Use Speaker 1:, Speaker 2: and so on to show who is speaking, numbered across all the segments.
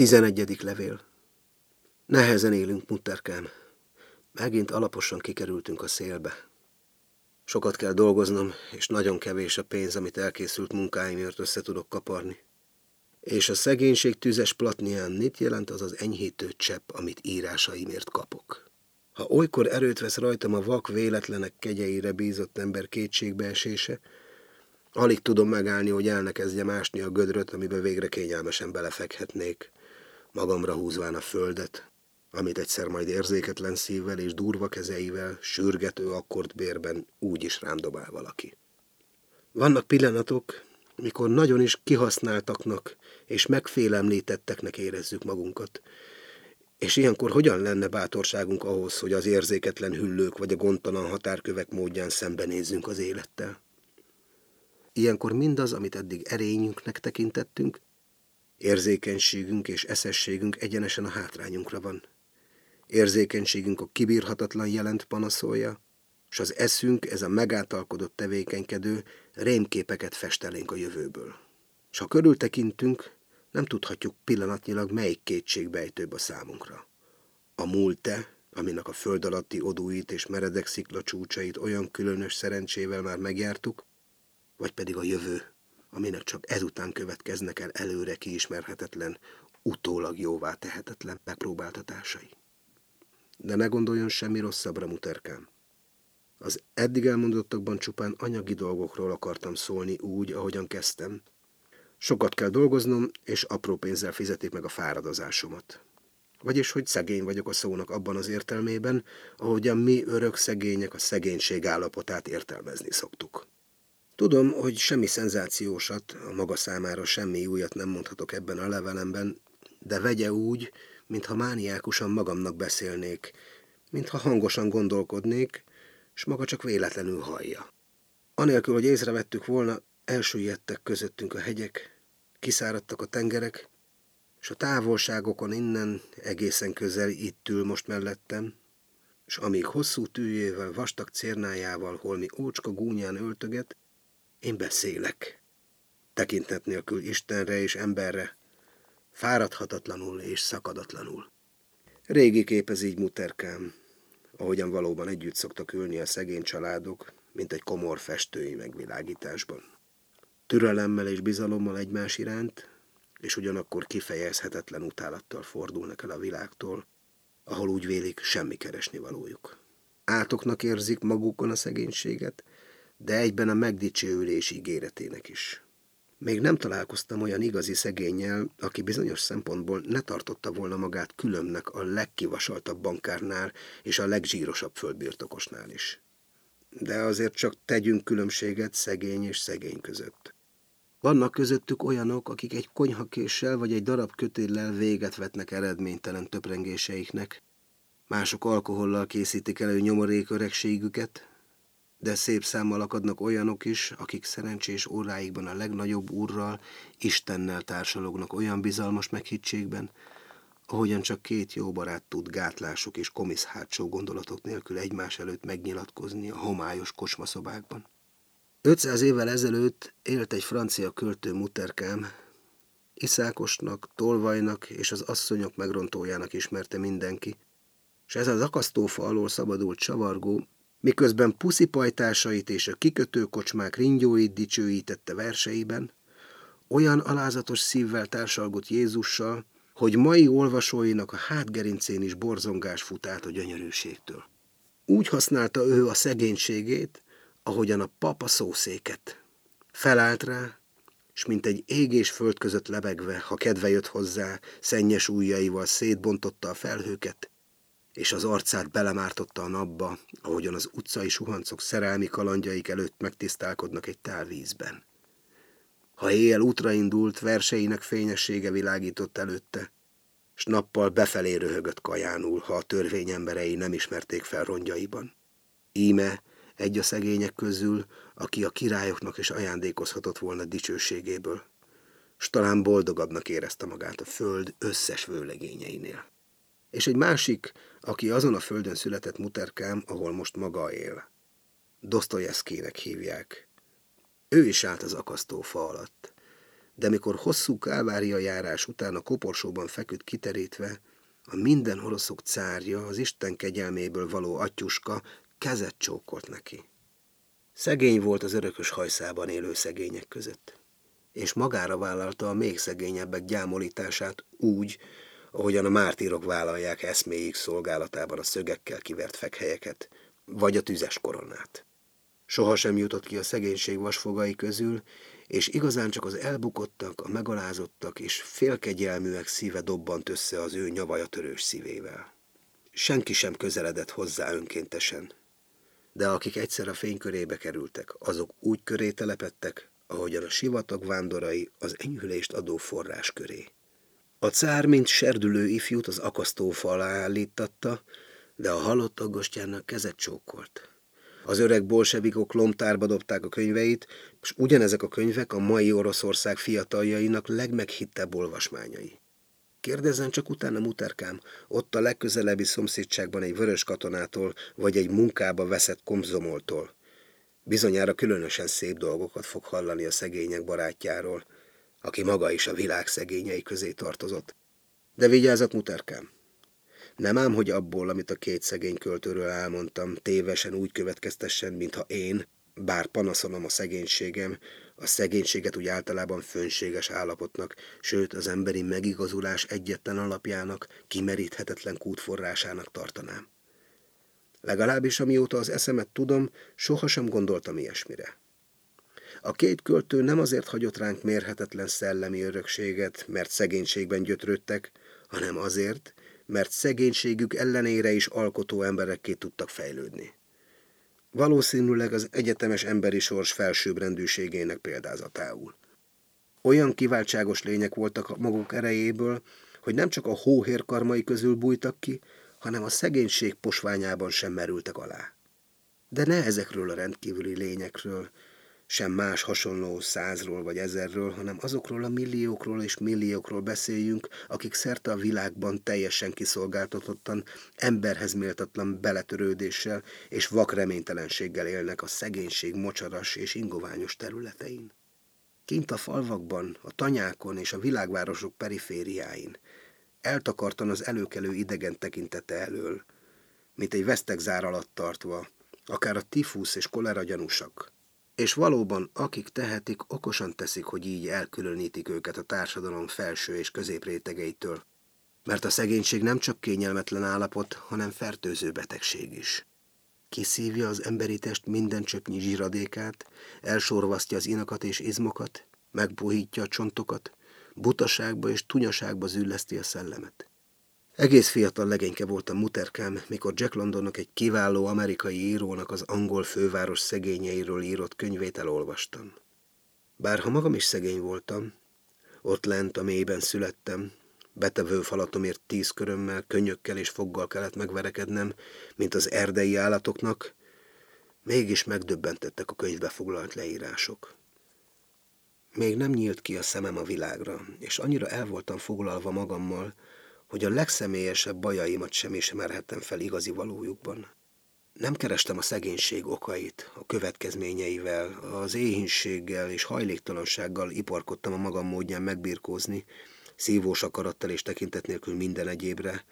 Speaker 1: Tizenegyedik levél. Nehezen élünk, mutterkám. Megint alaposan kikerültünk a szélbe. Sokat kell dolgoznom, és nagyon kevés a pénz, amit elkészült munkáimért össze tudok kaparni. És a szegénység tüzes platnián mit jelent az az enyhítő csepp, amit írásaimért kapok? Ha olykor erőt vesz rajtam a vak véletlenek kegyeire bízott ember kétségbeesése, alig tudom megállni, hogy el ne kezdjem ásni a gödröt, amiben végre kényelmesen belefekhetnék, magamra húzván a földet, amit egyszer majd érzéketlen szívvel és durva kezeivel, sürgető akkordbérben úgy is rám dobál valaki. Vannak pillanatok, mikor nagyon is kihasználtaknak és megfélemlítetteknek érezzük magunkat, és ilyenkor hogyan lenne bátorságunk ahhoz, hogy az érzéketlen hüllők vagy a gondtalan határkövek módján szembenézzünk az élettel? Ilyenkor mindaz, amit eddig erényünknek tekintettünk, érzékenységünk és eszességünk egyenesen a hátrányunkra van. Érzékenységünk a kibírhatatlan jelent panaszolja, és az eszünk, ez a megáltalkodott tevékenykedő, rémképeket festelénk a jövőből. És ha körültekintünk, nem tudhatjuk pillanatnyilag melyik kétségbejtőbb a számunkra. A múlte, aminek a föld alatti odúit és meredek szikla csúcsait olyan különös szerencsével már megjártuk, vagy pedig a jövő, aminek csak ezután következnek el előre kiismerhetetlen, utólag jóvá tehetetlen megpróbáltatásai. De ne gondoljon semmi rosszabbra, muterkám. Az eddig elmondottakban csupán anyagi dolgokról akartam szólni úgy, ahogyan kezdtem. Sokat kell dolgoznom, és apró pénzzel fizetik meg a fáradozásomat. Vagyis, hogy szegény vagyok a szónak abban az értelmében, ahogyan mi örök szegények a szegénység állapotát értelmezni szoktuk. Tudom, hogy semmi szenzációsat, a maga számára semmi újat nem mondhatok ebben a levelemben, de vegye úgy, mintha mániákusan magamnak beszélnék, mintha hangosan gondolkodnék, és maga csak véletlenül hallja. Anélkül, hogy észrevettük volna, elsüllyedtek közöttünk a hegyek, kiszáradtak a tengerek, és a távolságokon innen egészen közel itt ül most mellettem, és amíg hosszú tűjével, vastag cérnájával holmi ócska gúnyán öltöget, én beszélek. Tekintet nélkül Istenre és emberre, fáradhatatlanul és szakadatlanul. Régi kép ez így muterkám, ahogyan valóban együtt szoktak ülni a szegény családok, mint egy komor festői megvilágításban. Türelemmel és bizalommal egymás iránt, és ugyanakkor kifejezhetetlen utálattal fordulnak el a világtól, ahol úgy vélik semmi keresni valójuk. Átoknak érzik magukon a szegénységet, de egyben a megdicsőülés ígéretének is. Még nem találkoztam olyan igazi szegényel, aki bizonyos szempontból ne tartotta volna magát különnek a legkivasaltabb bankárnál és a legzsírosabb földbirtokosnál is. De azért csak tegyünk különbséget szegény és szegény között. Vannak közöttük olyanok, akik egy konyhakéssel vagy egy darab kötéllel véget vetnek eredménytelen töprengéseiknek, mások alkohollal készítik elő nyomorék öregségüket, de szép számmal akadnak olyanok is, akik szerencsés óráikban a legnagyobb úrral, Istennel társalognak olyan bizalmas meghittségben, ahogyan csak két jó barát tud gátlások és komisz hátsó gondolatok nélkül egymás előtt megnyilatkozni a homályos kocsmaszobákban. 500 évvel ezelőtt élt egy francia költő muterkám, Iszákosnak, Tolvajnak és az asszonyok megrontójának ismerte mindenki, és ez az akasztófa alól szabadult csavargó miközben puszipajtásait és a kikötőkocsmák ringyóit dicsőítette verseiben, olyan alázatos szívvel társalgott Jézussal, hogy mai olvasóinak a hátgerincén is borzongás fut át a gyönyörűségtől. Úgy használta ő a szegénységét, ahogyan a papa szószéket. Felállt rá, és mint egy ég és föld között lebegve, ha kedve jött hozzá, szennyes ujjaival szétbontotta a felhőket, és az arcát belemártotta a napba, ahogyan az utcai suhancok szerelmi kalandjaik előtt megtisztálkodnak egy tálvízben. Ha éjjel útra indult, verseinek fényessége világított előtte, s nappal befelé röhögött kajánul, ha a törvény emberei nem ismerték fel rongyaiban. Íme egy a szegények közül, aki a királyoknak is ajándékozhatott volna dicsőségéből, s talán boldogabbnak érezte magát a föld összes vőlegényeinél. És egy másik, aki azon a földön született muterkám, ahol most maga él. Dostoyevskének hívják. Ő is állt az akasztófa alatt, de mikor hosszú kálvária járás után a koporsóban feküdt kiterítve, a minden oroszok cárja, az Isten kegyelméből való atyuska kezet csókolt neki. Szegény volt az örökös hajszában élő szegények között, és magára vállalta a még szegényebbek gyámolítását úgy, ahogyan a mártírok vállalják eszméig szolgálatában a szögekkel kivert fekhelyeket, vagy a tüzes koronát. Sohasem jutott ki a szegénység vasfogai közül, és igazán csak az elbukottak, a megalázottak és félkegyelműek szíve dobbant össze az ő nyavajatörős szívével. Senki sem közeledett hozzá önkéntesen, de akik egyszer a fénykörébe kerültek, azok úgy köré telepettek, ahogyan a sivatag vándorai az enyhülést adó forrás köré. A cár, mint serdülő ifjút az akasztófa alá állítatta, de a halott aggostyának kezet csókolt. Az öreg bolsevikok lomtárba dobták a könyveit, és ugyanezek a könyvek a mai Oroszország fiataljainak legmeghittebb olvasmányai. Kérdezzen csak utána, muterkám, ott a legközelebbi szomszédságban egy vörös katonától, vagy egy munkába veszett komzomoltól. Bizonyára különösen szép dolgokat fog hallani a szegények barátjáról, aki maga is a világ szegényei közé tartozott. De vigyázat, muterkám! Nem ám, hogy abból, amit a két szegény költőről elmondtam, tévesen úgy következtessen, mintha én, bár panaszolom a szegénységem, a szegénységet úgy általában fönséges állapotnak, sőt az emberi megigazulás egyetlen alapjának, kimeríthetetlen kútforrásának tartanám. Legalábbis amióta az eszemet tudom, sohasem gondoltam ilyesmire. A két költő nem azért hagyott ránk mérhetetlen szellemi örökséget, mert szegénységben gyötrődtek, hanem azért, mert szegénységük ellenére is alkotó emberekké tudtak fejlődni. Valószínűleg az egyetemes emberi sors felsőbbrendűségének példázatául. Olyan kiváltságos lények voltak a maguk erejéből, hogy nem csak a hóhérkarmai közül bújtak ki, hanem a szegénység posványában sem merültek alá. De ne ezekről a rendkívüli lényekről, sem más hasonló százról vagy ezerről, hanem azokról a milliókról és milliókról beszéljünk, akik szerte a világban teljesen kiszolgáltatottan, emberhez méltatlan beletörődéssel és vakreménytelenséggel élnek a szegénység mocsaras és ingoványos területein. Kint a falvakban, a tanyákon és a világvárosok perifériáin, eltakartan az előkelő idegen tekintete elől, mint egy vesztegzár alatt tartva, akár a tifusz és kolera gyanúsak, és valóban, akik tehetik, okosan teszik, hogy így elkülönítik őket a társadalom felső és középrétegeitől. Mert a szegénység nem csak kényelmetlen állapot, hanem fertőző betegség is. Kiszívja az emberi test minden csöpnyi zsíradékát, elsorvasztja az inakat és izmokat, megpuhítja a csontokat, butaságba és tunyaságba zülleszti a szellemet. Egész fiatal legényke voltam muterkám, mikor Jack Londonnak egy kiváló amerikai írónak az angol főváros szegényeiről írott könyvét elolvastam. Bár ha magam is szegény voltam, ott lent a mélyben születtem, betevő falatomért tíz körömmel, könyökkel és foggal kellett megverekednem, mint az erdei állatoknak, mégis megdöbbentettek a könyvbe foglalt leírások. Még nem nyílt ki a szemem a világra, és annyira el voltam foglalva magammal, hogy a legszemélyesebb bajaimat sem ismerhettem fel igazi valójukban. Nem kerestem a szegénység okait, a következményeivel, az éhínséggel és hajléktalansággal iparkodtam a magam módján megbirkózni, szívós akarattal és tekintet nélkül minden egyébre,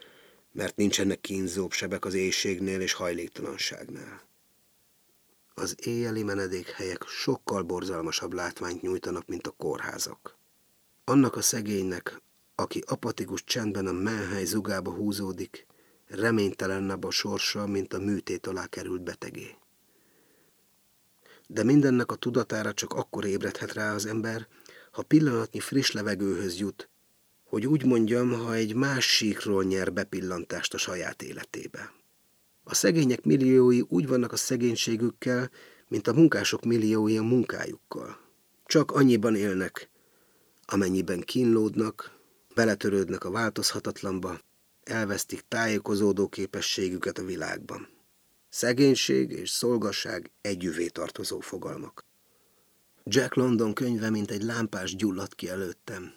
Speaker 1: mert nincsenek kínzóbb sebek az éjségnél és hajléktalanságnál. Az éjjeli menedékhelyek sokkal borzalmasabb látványt nyújtanak, mint a kórházak. Annak a szegénynek, aki apatikus csendben a menhely zugába húzódik, reménytelenebb a sorsa, mint a műtét alá került betegé. De mindennek a tudatára csak akkor ébredhet rá az ember, ha pillanatnyi friss levegőhöz jut, hogy úgy mondjam, ha egy más síkról nyer bepillantást a saját életébe. A szegények milliói úgy vannak a szegénységükkel, mint a munkások milliói a munkájukkal. Csak annyiban élnek, amennyiben kínlódnak, beletörődnek a változhatatlanba, elvesztik tájékozódó képességüket a világban. Szegénység és szolgasság együvé tartozó fogalmak. Jack London könyve, mint egy lámpás gyulladt ki előttem,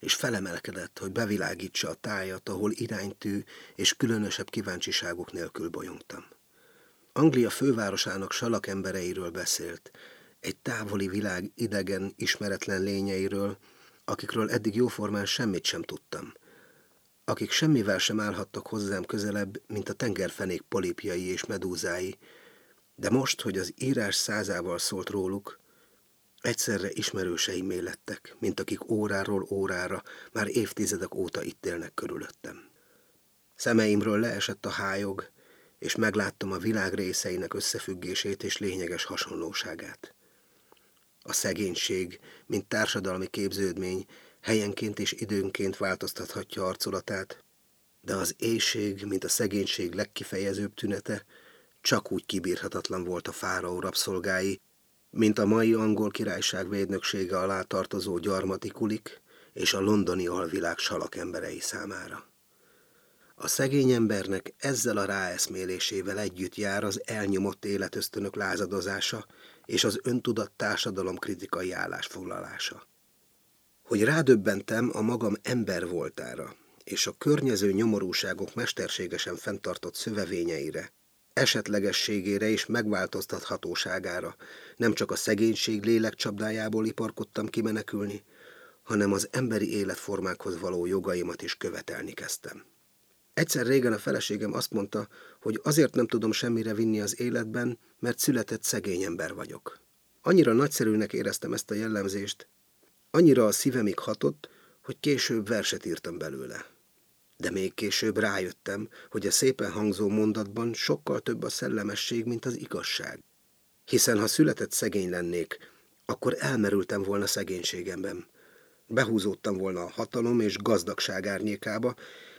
Speaker 1: és felemelkedett, hogy bevilágítsa a tájat, ahol iránytű és különösebb kíváncsiságok nélkül bolyongtam. Anglia fővárosának salak embereiről beszélt, egy távoli világ idegen, ismeretlen lényeiről, akikről eddig jóformán semmit sem tudtam, akik semmivel sem állhattak hozzám közelebb, mint a tengerfenék polipjai és medúzái, de most, hogy az írás százával szólt róluk, egyszerre ismerőseimé lettek, mint akik óráról órára, már évtizedek óta itt élnek körülöttem. Szemeimről leesett a hájog, és megláttam a világ részeinek összefüggését és lényeges hasonlóságát. A szegénység, mint társadalmi képződmény, helyenként és időnként változtathatja arculatát, de az éjség, mint a szegénység legkifejezőbb tünete, csak úgy kibírhatatlan volt a fáraó rabszolgái, mint a mai angol királyság védnöksége alá tartozó gyarmati kulik és a londoni alvilág salak emberei számára. A szegény embernek ezzel a ráeszmélésével együtt jár az elnyomott életösztönök lázadozása és az öntudat társadalom kritikai állásfoglalása. Hogy rádöbbentem a magam ember voltára, és a környező nyomorúságok mesterségesen fenntartott szövevényeire, esetlegességére és megváltoztathatóságára, nem csak a szegénység lélekcsapdájából iparkodtam kimenekülni, hanem az emberi életformákhoz való jogaimat is követelni kezdtem. Egyszer régen a feleségem azt mondta, hogy azért nem tudom semmire vinni az életben, mert született szegény ember vagyok. Annyira nagyszerűnek éreztem ezt a jellemzést, annyira a szívemig hatott, hogy később verset írtam belőle. De még később rájöttem, hogy a szépen hangzó mondatban sokkal több a szellemesség, mint az igazság. Hiszen ha született szegény lennék, akkor elmerültem volna szegénységemben. Behúzódtam volna a hatalom és gazdagság árnyékába,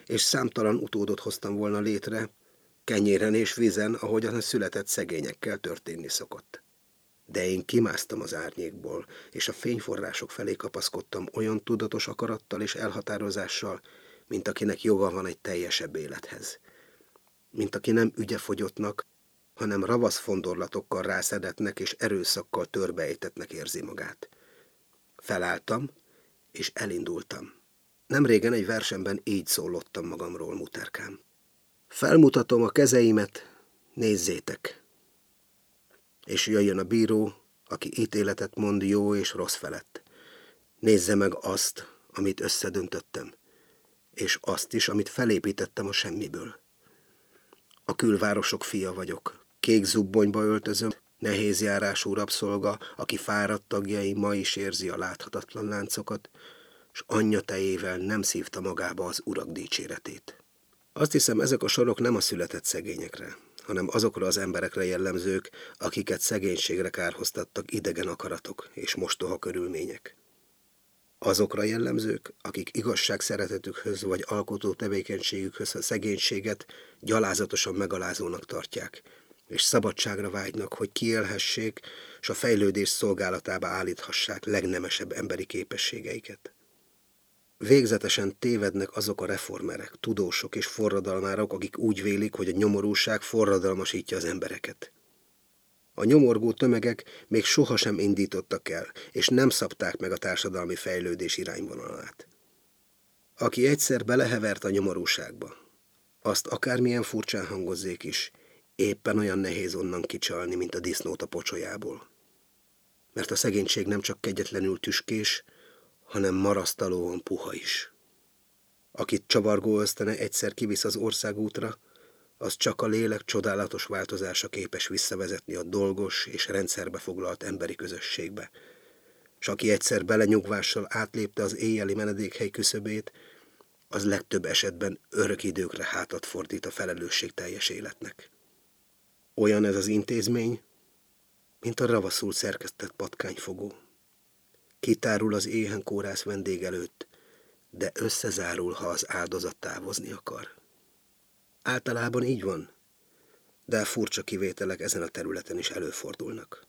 Speaker 1: és számtalan utódot hoztam volna létre, kenyéren és vízen, ahogyan a született szegényekkel történni szokott. De én kimásztam az árnyékból, és a fényforrások felé kapaszkodtam olyan tudatos akarattal és elhatározással, mint akinek joga van egy teljesebb élethez. Mint aki nem ügyefogyottnak, hanem ravasz fondorlatokkal rászedetnek és erőszakkal törbeejtetnek érzi magát. Felálltam, és elindultam. Nem régen egy versenben így szólottam magamról, muterkám. Felmutatom a kezeimet, nézzétek. És jöjjön a bíró, aki ítéletet mond jó és rossz felett. Nézze meg azt, amit összedöntöttem, és azt is, amit felépítettem a semmiből. A külvárosok fia vagyok, kék zubbonyba öltözöm, nehéz járású rabszolga, aki fáradt tagjai ma is érzi a láthatatlan láncokat, s anyja tejével nem szívta magába az urak dicséretét. Azt hiszem, ezek a sorok nem a született szegényekre, hanem azokra az emberekre jellemzők, akiket szegénységre kárhoztattak idegen akaratok és mostoha körülmények. Azokra jellemzők, akik igazság szeretetükhöz vagy alkotó tevékenységükhöz a szegénységet gyalázatosan megalázónak tartják, és szabadságra vágynak, hogy kiélhessék, és a fejlődés szolgálatába állíthassák legnemesebb emberi képességeiket. Végzetesen tévednek azok a reformerek, tudósok és forradalmárok, akik úgy vélik, hogy a nyomorúság forradalmasítja az embereket. A nyomorgó tömegek még sohasem indítottak el, és nem szabták meg a társadalmi fejlődés irányvonalát. Aki egyszer belehevert a nyomorúságba, azt akármilyen furcsán hangozzék is, éppen olyan nehéz onnan kicsalni, mint a disznót a pocsolyából. Mert a szegénység nem csak kegyetlenül tüskés, hanem marasztalóan puha is. Akit csavargó ösztene egyszer kivisz az országútra, az csak a lélek csodálatos változása képes visszavezetni a dolgos és rendszerbe foglalt emberi közösségbe. S aki egyszer belenyugvással átlépte az éjjeli menedékhely küszöbét, az legtöbb esetben örök időkre hátat fordít a felelősség teljes életnek. Olyan ez az intézmény, mint a ravaszul szerkesztett patkányfogó. Kitárul az éhen kórász vendég előtt, de összezárul, ha az áldozat távozni akar. Általában így van, de furcsa kivételek ezen a területen is előfordulnak.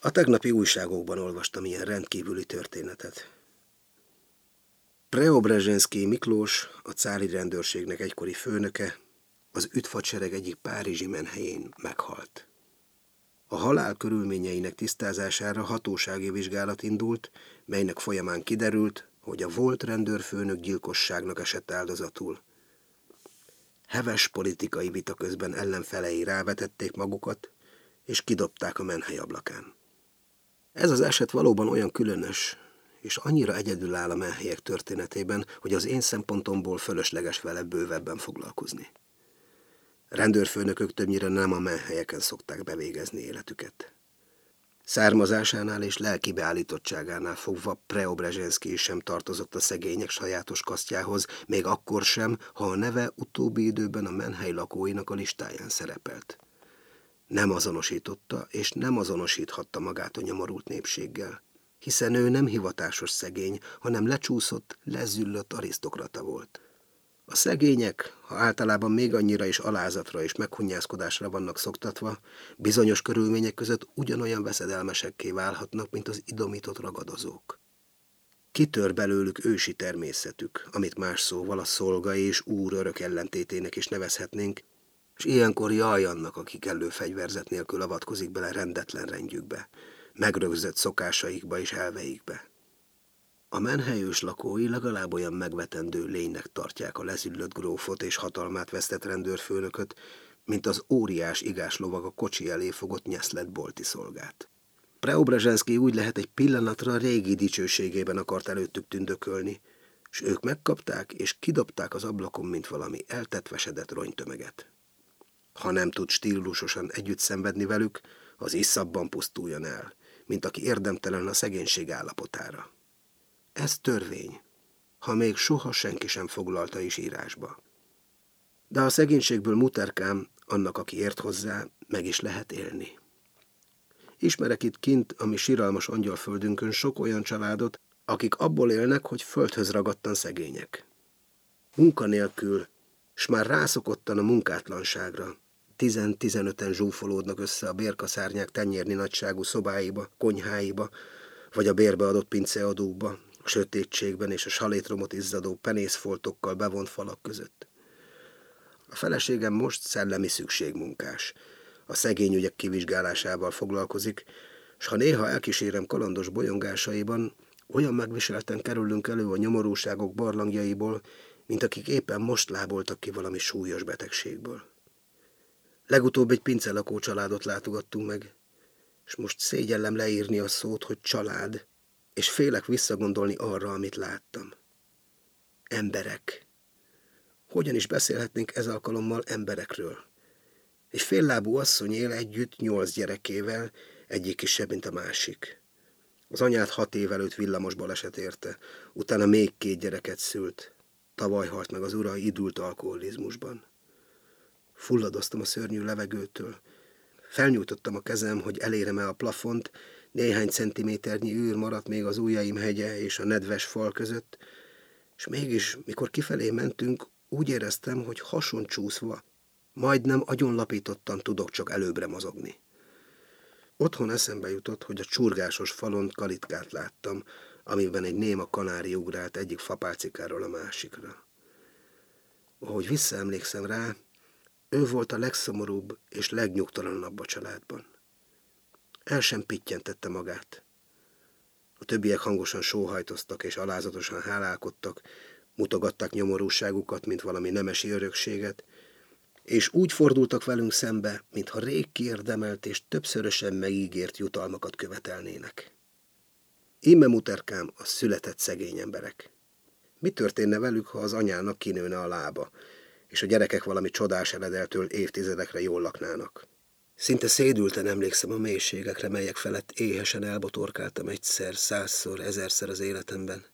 Speaker 1: A tegnapi újságokban olvastam ilyen rendkívüli történetet. Preobrezsenszki Miklós, a cári rendőrségnek egykori főnöke, az üdvacsereg egyik párizsi menhelyén meghalt. A halál körülményeinek tisztázására hatósági vizsgálat indult, melynek folyamán kiderült, hogy a volt rendőrfőnök gyilkosságnak esett áldozatul. Heves politikai vita közben ellenfelei rávetették magukat, és kidobták a menhely ablakán. Ez az eset valóban olyan különös, és annyira egyedül áll a menhelyek történetében, hogy az én szempontomból fölösleges vele bővebben foglalkozni. Rendőrfőnökök többnyire nem a menhelyeken szokták bevégezni életüket. Származásánál és lelki beállítottságánál fogva Preobrezsenszki is sem tartozott a szegények sajátos kasztjához, még akkor sem, ha a neve utóbbi időben a menhely lakóinak a listáján szerepelt. Nem azonosította és nem azonosíthatta magát a nyomorult népséggel, hiszen ő nem hivatásos szegény, hanem lecsúszott, lezüllött arisztokrata volt. A szegények, ha általában még annyira is alázatra és meghunyászkodásra vannak szoktatva, bizonyos körülmények között ugyanolyan veszedelmesekké válhatnak, mint az idomított ragadozók. Kitör belőlük ősi természetük, amit más szóval a szolga és úr örök ellentétének is nevezhetnénk, és ilyenkor jaj annak, aki kellő fegyverzet nélkül avatkozik bele rendetlen rendjükbe, megrögzött szokásaikba és elveikbe. A menhelyős lakói legalább olyan megvetendő lénynek tartják a lezüllött grófot és hatalmát vesztett rendőrfőnököt, mint az óriás igás lovag a kocsi elé fogott nyeszlet bolti szolgát. Preobrazsenszki úgy lehet egy pillanatra a régi dicsőségében akart előttük tündökölni, és ők megkapták és kidobták az ablakon, mint valami eltetvesedett ronytömeget. Ha nem tud stílusosan együtt szenvedni velük, az iszabban pusztuljon el, mint aki érdemtelen a szegénység állapotára. Ez törvény, ha még soha senki sem foglalta is írásba. De a szegénységből muterkám, annak, aki ért hozzá, meg is lehet élni. Ismerek itt kint, ami siralmas angyalföldünkön sok olyan családot, akik abból élnek, hogy földhöz ragadtan szegények. Munkanélkül, s már rászokottan a munkátlanságra, tizen-tizenöten zsúfolódnak össze a bérkaszárnyák tenyérni nagyságú szobáiba, konyháiba, vagy a bérbeadott pinceadóba, a sötétségben és a salétromot izzadó penészfoltokkal bevont falak között. A feleségem most szellemi szükségmunkás. A szegény ügyek kivizsgálásával foglalkozik, és ha néha elkísérem kalandos bolyongásaiban, olyan megviselten kerülünk elő a nyomorúságok barlangjaiból, mint akik éppen most láboltak ki valami súlyos betegségből. Legutóbb egy pincelakó családot látogattunk meg, és most szégyellem leírni a szót, hogy család, és félek visszagondolni arra, amit láttam. Emberek. Hogyan is beszélhetnénk ez alkalommal emberekről? Egy féllábú asszony él együtt nyolc gyerekével, egyik kisebb, mint a másik. Az anyát hat év előtt villamos baleset érte, utána még két gyereket szült. Tavaly halt meg az ura idult alkoholizmusban. Fulladoztam a szörnyű levegőtől. Felnyújtottam a kezem, hogy elérem-e a plafont, néhány centiméternyi űr maradt még az ujjaim hegye és a nedves fal között, és mégis, mikor kifelé mentünk, úgy éreztem, hogy hason csúszva, majdnem agyonlapítottan tudok csak előbbre mozogni. Otthon eszembe jutott, hogy a csurgásos falon kalitkát láttam, amiben egy néma kanári ugrált egyik fapálcikáról a másikra. Ahogy visszaemlékszem rá, ő volt a legszomorúbb és legnyugtalanabb a családban. El sem pittyentette magát. A többiek hangosan sóhajtoztak és alázatosan hálálkodtak, mutogatták nyomorúságukat, mint valami nemesi örökséget, és úgy fordultak velünk szembe, mintha rég kiérdemelt és többszörösen megígért jutalmakat követelnének. Íme muterkám a született szegény emberek. Mi történne velük, ha az anyának kinőne a lába, és a gyerekek valami csodás eledeltől évtizedekre jól laknának? Szinte szédülten emlékszem a mélységekre, melyek felett éhesen elbotorkáltam egyszer, százszor, ezerszer az életemben.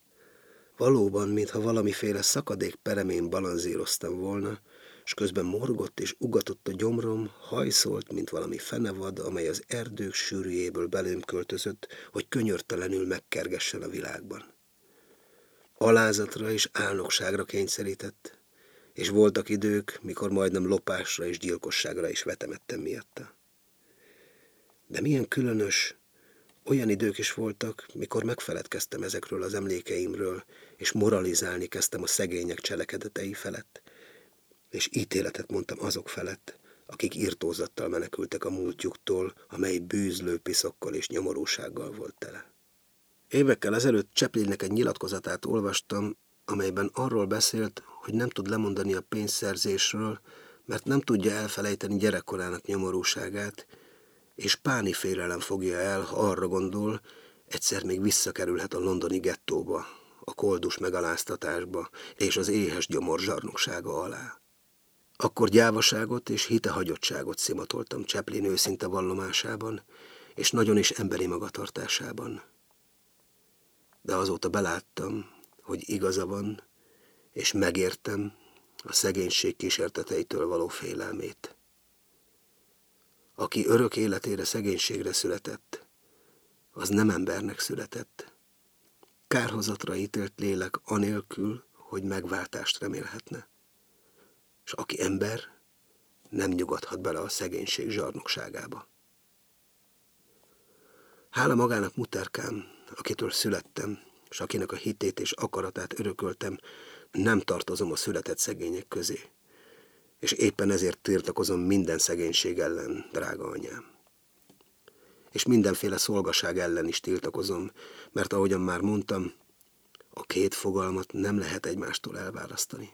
Speaker 1: Valóban, mintha valamiféle szakadék peremén balanzíroztam volna, és közben morgott és ugatott a gyomrom, hajszolt, mint valami fenevad, amely az erdők sűrűjéből belőm költözött, hogy könyörtelenül megkergessen a világban. Alázatra és álnokságra kényszerített, és voltak idők, mikor majdnem lopásra és gyilkosságra is vetemettem miatta. De milyen különös, olyan idők is voltak, mikor megfeledkeztem ezekről az emlékeimről, és moralizálni kezdtem a szegények cselekedetei felett, és ítéletet mondtam azok felett, akik írtózattal menekültek a múltjuktól, amely bűzlő piszokkal és nyomorúsággal volt tele. Évekkel ezelőtt Cseplinnek egy nyilatkozatát olvastam, amelyben arról beszélt, hogy nem tud lemondani a pénzszerzésről, mert nem tudja elfelejteni gyerekkorának nyomorúságát, és páni félelem fogja el, ha arra gondol, egyszer még visszakerülhet a londoni gettóba, a koldus megaláztatásba és az éhes gyomor zsarnoksága alá. Akkor gyávaságot és hitehagyottságot szimatoltam Cseplin őszinte vallomásában, és nagyon is emberi magatartásában. De azóta beláttam, hogy igaza van, és megértem a szegénység kísérteteitől való félelmét. Aki örök életére szegénységre született, az nem embernek született. Kárhozatra ítélt lélek anélkül, hogy megváltást remélhetne. És aki ember, nem nyugodhat bele a szegénység zsarnokságába. Hála magának muterkám, akitől születtem, és akinek a hitét és akaratát örököltem, nem tartozom a született szegények közé. És éppen ezért tiltakozom minden szegénység ellen, drága anyám. És mindenféle szolgaság ellen is tiltakozom, mert ahogyan már mondtam, a két fogalmat nem lehet egymástól elválasztani.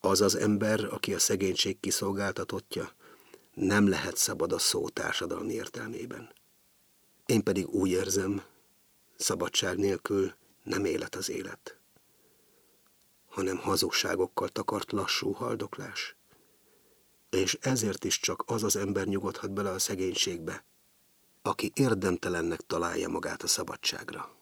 Speaker 1: Az az ember, aki a szegénység kiszolgáltatottja, nem lehet szabad a szó társadalmi értelmében. Én pedig úgy érzem, szabadság nélkül nem élet az élet, hanem hazugságokkal takart lassú haldoklás. És ezért is csak az az ember nyugodhat bele a szegénységbe, aki érdemtelennek találja magát a szabadságra.